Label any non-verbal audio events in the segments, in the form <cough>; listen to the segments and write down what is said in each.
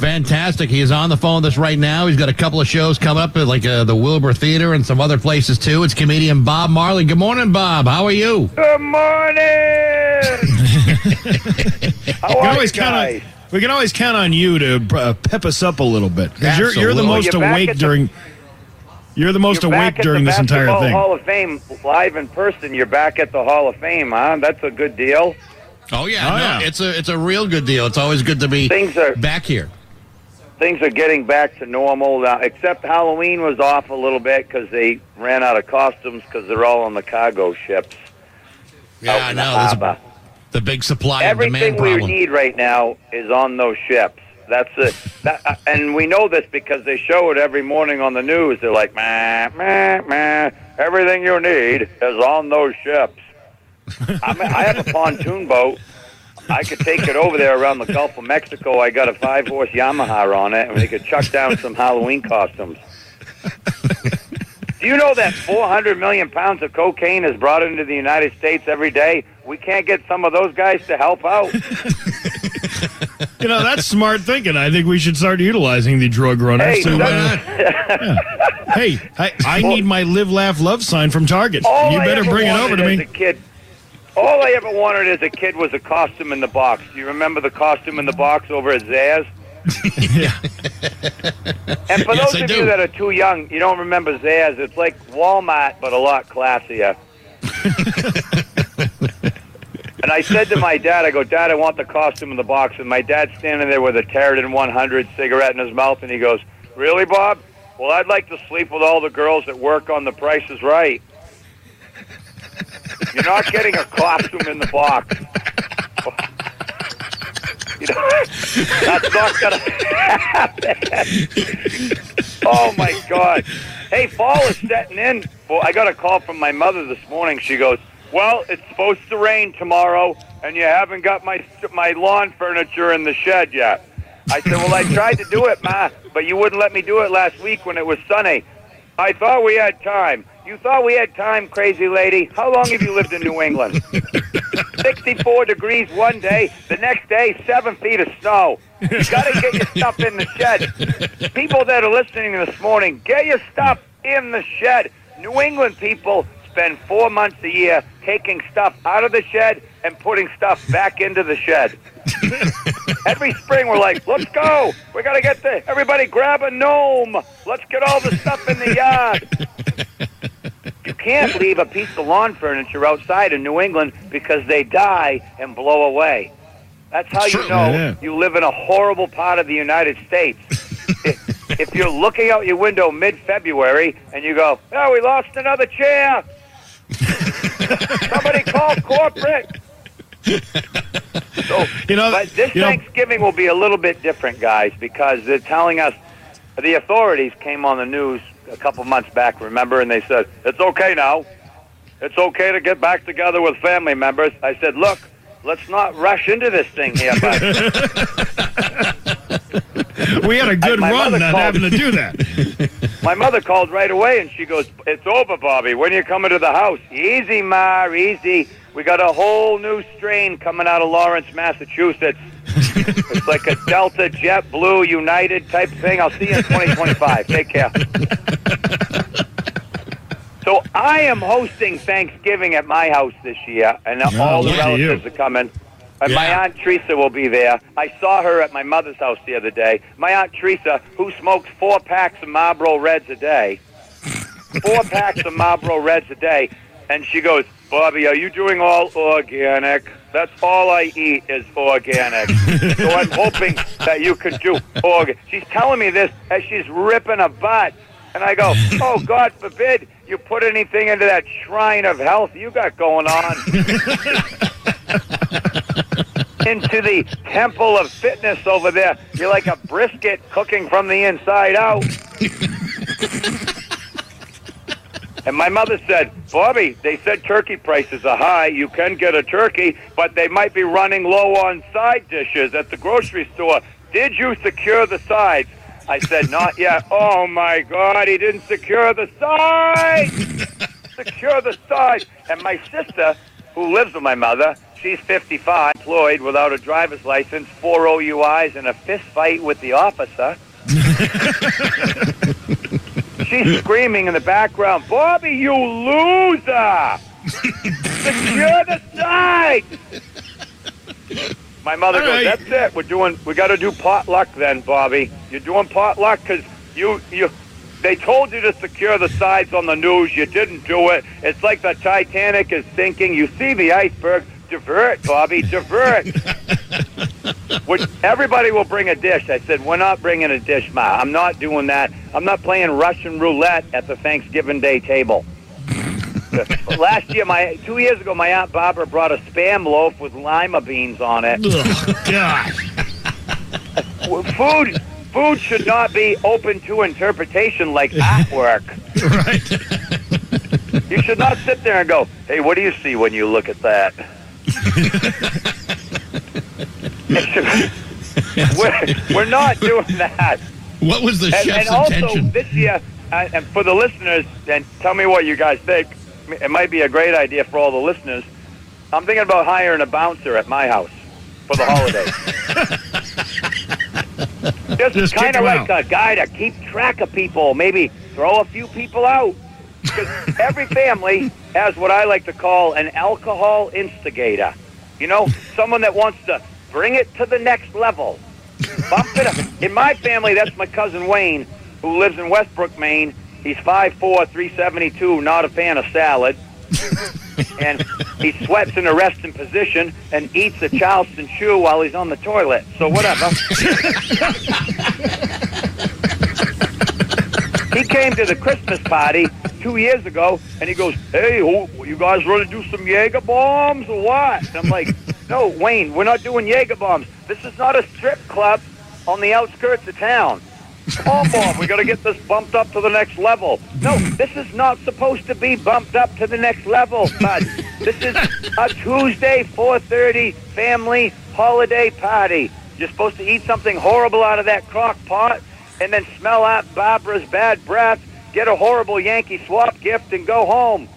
Fantastic. He is on the phone with us right now. He's got a couple of shows coming up, at like uh, the Wilbur Theater and some other places too. It's comedian Bob Marley. Good morning, Bob. How are you? Good morning. <laughs> How are you always count guys? we can always count on you to uh, pep us up a little bit because you're, you're the most You're awake the- during. You're the most You're awake during this entire thing. Hall of Fame live in person. You're back at the Hall of Fame, huh? That's a good deal. Oh yeah, Oh, no, yeah. it's a it's a real good deal. It's always good to be Things are back here. Things are getting back to normal now. Except Halloween was off a little bit because they ran out of costumes because they're all on the cargo ships Yeah, I know. the the big supply and demand Everything demand we problem. need right now is on those ships. That's it. <laughs> That, uh, and we know this because they show it every morning on the news. They're like, meh, meh, meh. Everything you need is on those ships. <laughs> I, mean, I have a pontoon boat. I could take it over there around the Gulf of Mexico. I got a five horse Yamaha on it, and we could chuck down some Halloween costumes. Do you know that 400 million pounds of cocaine is brought into the United States every day? We can't get some of those guys to help out. You know, that's smart thinking. I think we should start utilizing the drug runners. Hey, to, uh, hey, I, I need my live, laugh, love sign from Target. You better bring it over to as me. A kid, all I ever wanted as a kid was a costume in the box. Do you remember the costume in the box over at Zaz? <laughs> yeah. <laughs> And for Yes, those I of do. you that are too young, you don't remember Zaz. It's like Walmart, but a lot classier. <laughs> and I said to my dad, I go, Dad, I want the costume in the box. And my dad's standing there with a Tareyton 100 cigarette in his mouth, and he goes, Really, Bob? Well, I'd like to sleep with all the girls that work on The Price is Right. You're not getting a costume in the box. You know, that's not gonna happen. Oh my God! Hey, fall is setting in. Well, I got a call from my mother this morning. She goes, "Well, it's supposed to rain tomorrow, and you haven't got my my lawn furniture in the shed yet." I said, "Well, I tried to do it, Ma, but you wouldn't let me do it last week when it was sunny. I thought we had time. You thought we had time, crazy lady. How long have you lived in New England?" <laughs> 64 degrees one day, the next day, seven feet of snow. You got to get your stuff in the shed. People that are listening this morning, get your stuff in the shed. New England people spend four months a year taking stuff out of the shed and putting stuff back into the shed. <laughs> Every spring, we're like, let's go. We got to get the, everybody grab a gnome. Let's get all the stuff in the yard. You can't leave a piece of lawn furniture outside in New England because they die and blow away. That's how you know Yeah. you live in a horrible part of the United States. if, if you're looking out your window mid-February and you go, "Oh, we lost another chair," <laughs> somebody call corporate. <laughs> So, You know, but this you know- Thanksgiving will be a little bit different, guys, because they're telling us the authorities came on the news a couple months back, remember, and they said it's okay now. It's okay to get back together with family members. I said, look, let's not rush into this thing here, <laughs> but We had a good run not called- having to do that. <laughs> my mother called right away and she goes, "It's over, Bobby. When are you coming to the house? Easy, Ma, easy. We got a whole new strain coming out of Lawrence, Massachusetts. <laughs> it's like a Delta, Jet Blue, United type thing. I'll see you in 2025. Take care." So I am hosting Thanksgiving at my house this year, and all the relatives are coming. And my aunt Teresa will be there. I saw her at my mother's house the other day. My aunt Teresa, who smokes four packs of Marlboro Reds a day, four packs of Marlboro Reds a day, and she goes, "Bobby, are you doing all organic? That's all I eat is organic. <laughs> so I'm hoping that you could do organic." She's telling me this as she's ripping a butt, and I go, "Oh, God forbid you put anything into that shrine of health you got going on." <laughs> into the temple of fitness over there. You're like a brisket cooking from the inside out. <laughs> and my mother said, Bobby, they said turkey prices are high. You can get a turkey, but they might be running low on side dishes at the grocery store. Did you secure the sides? I said, not yet. <laughs> Oh my God, he didn't secure the sides! <laughs> secure the sides. And my sister, who lives with my mother, She's 55, employed without a driver's license, four OUIs, and a fist fight with the officer. <laughs> She's screaming in the background, Bobby, you loser! Secure the side! My mother All goes, right. that's it. We're doing, we got to do potluck then, Bobby. You're doing potluck because you, you, they told you to secure the sides on the news. You didn't do it. It's like the Titanic is sinking. You see the iceberg. Divert, Bobby, divert. <laughs> Which everybody will bring a dish. I said, we're not bringing a dish, Ma. I'm not doing that. I'm not playing Russian roulette at the Thanksgiving Day table. <laughs> Last year, my two years ago, my aunt Barbara brought a spam loaf with lima beans on it. Ugh, gosh. Food, food should not be open to interpretation like <laughs> artwork. Right. You should not sit there and go, "Hey, what do you see when you look at that?" <laughs> <laughs> We're, we're not doing that. What was the And, chef's and also intention? this year, and for the listeners, and tell me what you guys think. It might be a great idea for all the listeners. I'm thinking about hiring a bouncer at my house for the holidays. <laughs> Just, Just kind of like out. a guy to keep track of people. Maybe throw a few people out. Because every family has what I like to call an alcohol instigator. You know, someone that wants to bring it to the next level. Bump it up. In my family, that's my cousin Wayne, who lives in Westbrook, Maine. He's 5'4", 372, not a fan of salad. and he sweats in a resting position and eats a Charleston chew while he's on the toilet. So whatever. he came to the Christmas party two years ago, and he goes, "Hey, you guys want to do some Jaeger bombs or what?" And I'm like, "No, Wayne, we're not doing Jaeger bombs. This is not a strip club on the outskirts of town. Come on, we got to get this bumped up to the next level. No, this is not supposed to be bumped up to the next level, bud. This is a Tuesday 4:30 family holiday party. You're supposed to eat something horrible out of that crock pot and then smell out Barbara's bad breath, get a horrible Yankee swap gift, and go home.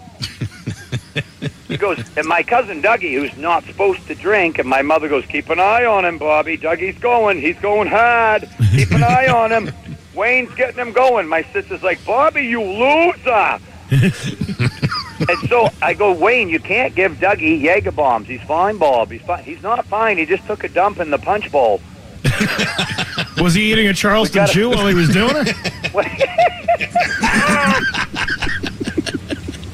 <laughs> He goes, and my cousin Dougie, who's not supposed to drink, and my mother goes, keep an eye on him, Bobby. Dougie's going. He's going hard. Keep an eye on him. Wayne's getting him going. My sister's like, Bobby, you loser. and so I go, Wayne, you can't give Dougie Jaeger bombs. He's fine, Bob. He's fine. He's not fine. He just took a dump in the punch bowl. Was he eating a Charleston gotta- chew while he was doing it? <laughs>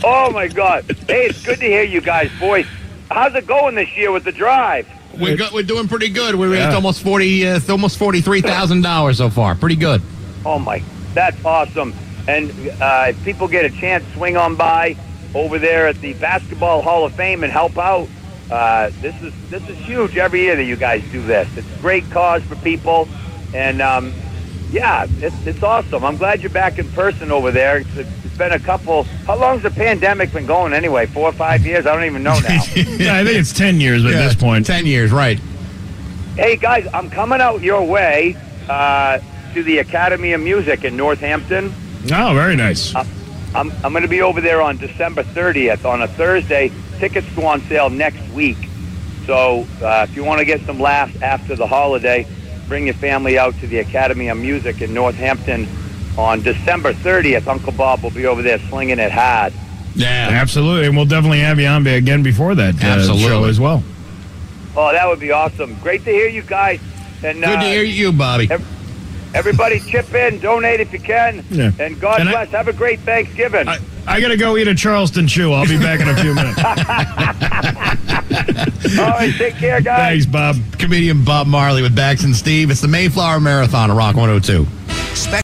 oh my God! Hey, it's good to hear you guys' voice. How's it going this year with the drive? We're, go, we're doing pretty good. We're at Yeah. almost forty, uh, almost forty three thousand dollars so far. Pretty good. Oh my, that's awesome! And uh, if people get a chance, swing on by over there at the Basketball Hall of Fame and help out. Uh, this is this is huge every year that you guys do this. It's a great cause for people, and um, yeah, it's it's awesome. I'm glad you're back in person over there. It's, it's been a couple. How long's the pandemic been going anyway? Four or five years? I don't even know now. <laughs> Yeah, I think it's 10 years at Yeah, this point. ten years, right? Hey guys, I'm coming out your way uh, to the Academy of Music in Northampton. Oh, very nice. I'm, I'm going to be over there on December 30th on a Thursday. Tickets go on sale next week. So uh, if you want to get some laughs after the holiday, bring your family out to the Academy of Music in Northampton on December 30th. Uncle Bob will be over there slinging it hard. Yeah. Absolutely. And we'll definitely have you on again before that uh, Absolutely. show as well. Oh, that would be awesome. Great to hear you guys. And Good uh, to hear you, Bobby. ev- everybody chip in, donate if you can. Yeah. And God And I- bless. Have a great Thanksgiving. I, I got to go eat a Charleston chew. I'll be back in a few minutes. <laughs> <laughs> All right, take care, guys. Thanks, Bob. Comedian Bob Marley with Bax and Steve. It's the Mayflower Marathon, at Rock 102.